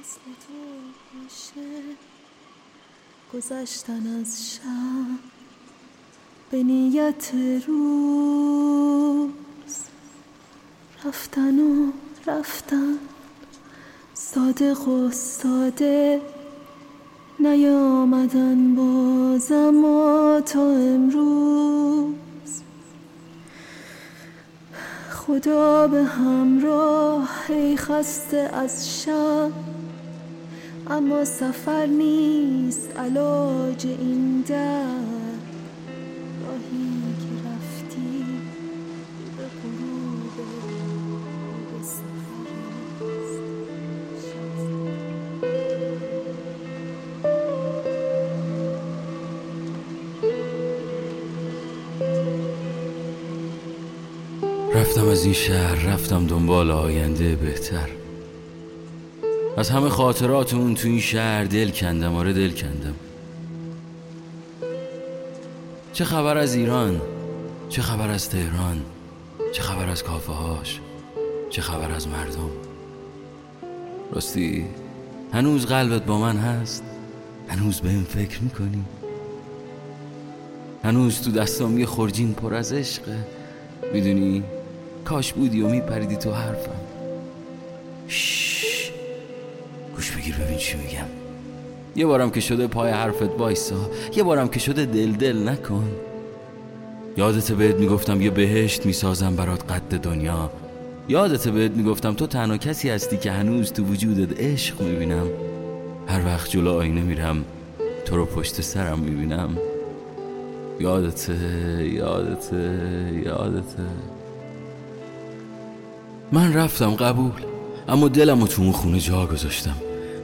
مثل تو باشه. گذشتن از شب به نیت روز. رفتن و رفتن. صادق و ساده نیامدن بازم و تا امروز. خدا به همراه ای خسته از شب. اما سفر نیست علاج این در رفتم از این شهر رفتم دنبال آینده بهتر. از همه خاطرات اون تو این شهر دل کندم آره دل کندم. چه خبر از ایران؟ چه خبر از تهران؟ چه خبر از کافه هاش چه خبر از مردم؟ راستی هنوز قلبت با من هست؟ هنوز به این فکر می‌کنی؟ هنوز تو دستام یه خورجین پر از عشقه می‌دونی؟ کاش بودی و میپریدی تو حرفم. شش. بگیر ببین چی میگم. یه بارم که شده پای حرفت بایسا یه بارم که شده دل دل نکن. یادت بهت می‌گفتم یه بهشت می‌سازم برات قد دنیا. یادت بهت می‌گفتم تو تنها کسی هستی که هنوز تو وجودت عشق می‌بینم. هر وقت جلو آینه میرم تو رو پشت سرم می‌بینم. یادته یادته یادته من رفتم قبول اما دلم تو اون خونه جا گذاشتم.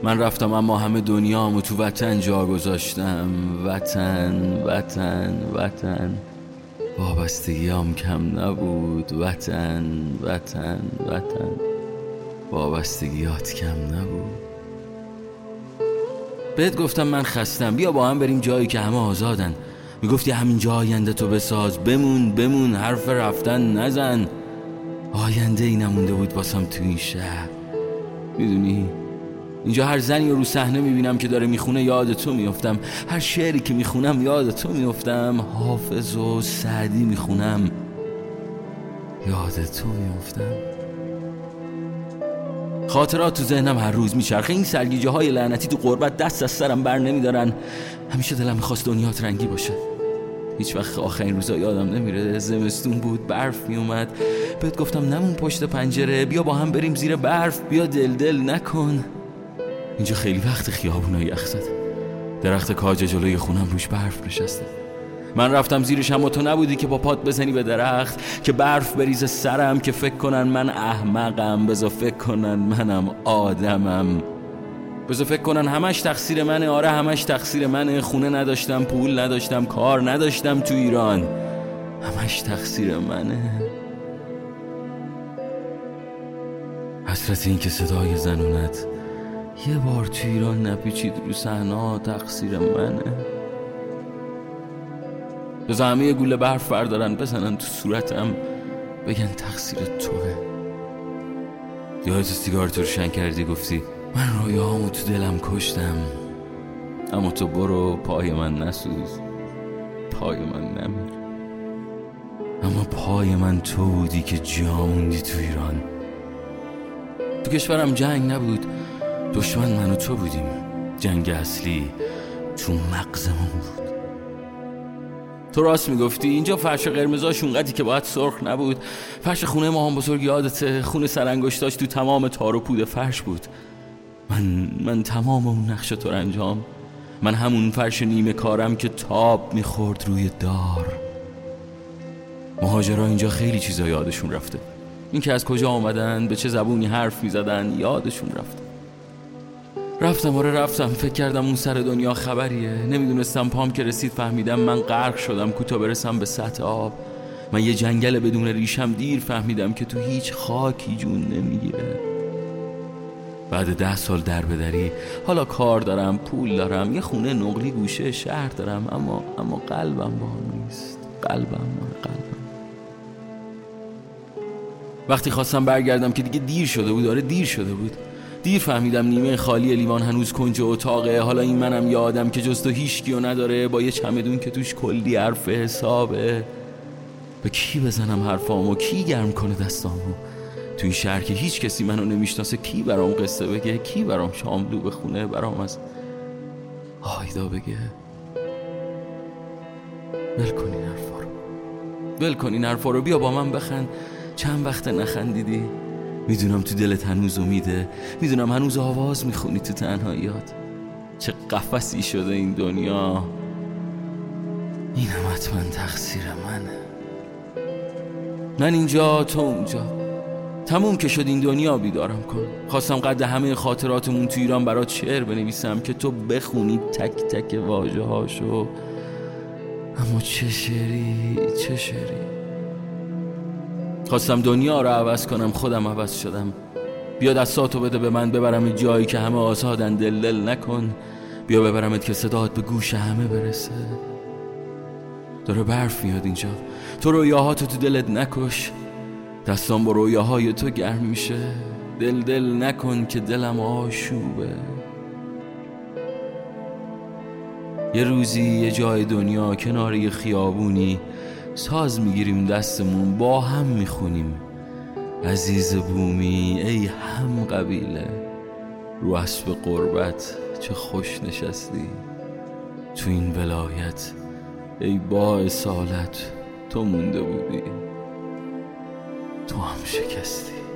من رفتم اما همه دنیامو تو وطن جا گذاشتم. وطن وطن وطن. وابستگیام کم نبود. وطن وطن وطن. وابستگیات کم نبود. بهت گفتم من خستم. بیا با هم بریم جایی که همه آزادن. می‌گفتی همین جا آینده تو بساز. بمون بمون حرف رفتن نزن. آینده ای نمونده بود واسم تو این شهر. می‌دونی؟ اینجا هر زنی رو صحنه می‌بینم که داره می‌خونه یاد تو میفتم هر شعری که می‌خونم یاد تو میفتم حافظ و سعدی می‌خونم یاد تو میفتم خاطرات تو ذهنم هر روز میچرخه. این سرگیجه های لعنتی تو قربت دست از سرم بر نمیدارن. همیشه دلم می‌خواست دنیات رنگی باشه. هیچ وقت آخرین روزا یادم نمیره. زمستون بود برف میومد بهت گفتم نمون پشت پنجره. بیا با هم بریم زیر برف. بیا دل دل نکن. اینجا خیلی وقت خیابونا یخ زد درخت کاج جلوی خونم روش برف نشسته. من رفتم زیرش اما تو نبودی که با پات بزنی به درخت که برف بریز سرم که فکر کنن من احمقم. بزا فکر کنن منم آدمم. بزا فکر کنن همش تقصیر منه. آره همش تقصیر منه. خونه نداشتم پول نداشتم کار نداشتم تو ایران. همش تقصیر منه. حسرت این که صدای زنونت یه بار تو ایران نپیچید رو صحنه تقصیر منه. بزا همه گوله برف بردارن بزنن تو صورتم. بگن تقصیر توه. یادت سیگار تو روشن کردی گفتی من رویاهامو تو دلم کشتم. اما تو برو پای من نسوز. پای من نمیر اما پای من تو بودی که جاموندی تو ایران. تو کشورم جنگ نبود. دشمن من و تو بودیم؟ جنگ اصلی تو مغزمون بود. تو راست می‌گفتی اینجا فرش قرمزاش اونقدی که باید سرخ نبود. فرش خونه ما هم بزرگ یادته. خونه سرانگشتاش تو تمام تار و پود فرش بود. من من تمام اون نقش تو انجام. من همون فرش نیمه کارم که تاب می‌خورد روی دار. مهاجرا اینجا خیلی چیزا یادشون رفته. اینکه از کجا آمدن به چه زبونی حرف می‌زدن یادشون رفته. رفتم آره رفتم. فکر کردم اون سر دنیا خبریه. نمی‌دونستم پام که رسید فهمیدم من غرق شدم. کوتا برسم به سطح آب. من یه جنگل بدون ریشم دیر فهمیدم که تو هیچ خاکی جون نمی‌گیره. بعد ده سال در بدری حالا کار دارم پول دارم یه خونه نقلی گوشه شهر دارم اما اما قلبم با نیست. قلبم قلبم. وقتی خواستم برگردم که دیگه دیر شده بود آره دیر شده بود. دیر فهمیدم نیمه خالی لیوان هنوز کنج اتاقه. حالا این منم یادم که جز تو هیچ کیو نداره. با یه چمدون که توش کلی حرف حسابه. به کی بزنم حرفامو؟ کی گرم کنه دستامو؟ تو این شهر که هیچ کسی منو نمی‌شناسه کی برام قصه بگه؟ کی برام شاملو بخونه؟ برام از آیدا بگه؟ ول کن این حرفا رو. ول کن این حرفا رو. بیا با من بخند. چند وقت نخندیدی؟ می‌دونم تو دلت هنوز امیده. می‌دونم هنوز آواز می‌خونی تو تنهاییات چه قفسی شده این دنیا. این هم حتما تقصیر منه. من اینجا تو اونجا. تموم که شد این دنیا بیدارم کن. خواستم قد همه خاطراتمون تو ایران برات شعر بنویسم که تو بخونی تک تک واجه هاشو اما چه شعری چه شعری؟ خواستم دنیا رو عوض کنم خودم عوض شدم. بیا دستاتو بده به من ببرم جایی که همه آزادن دل دل نکن. بیا ببرمت که صدات به گوش همه برسه. داره برف میاد اینجا. تو رویاهاتو تو دلت نکش. دستان با رویاهای تو گرم میشه. دل دل نکن که دلم آشوبه. یه روزی یه جای دنیا کنار یه خیابونی. ساز می‌گیریم دستمون با هم می‌خونیم. عزیز بومی ای هم قبیله رو اسب قربت چه خوش نشستی. تو این ولایت ای با اصالت تو مونده بودی. تو هم شکستی.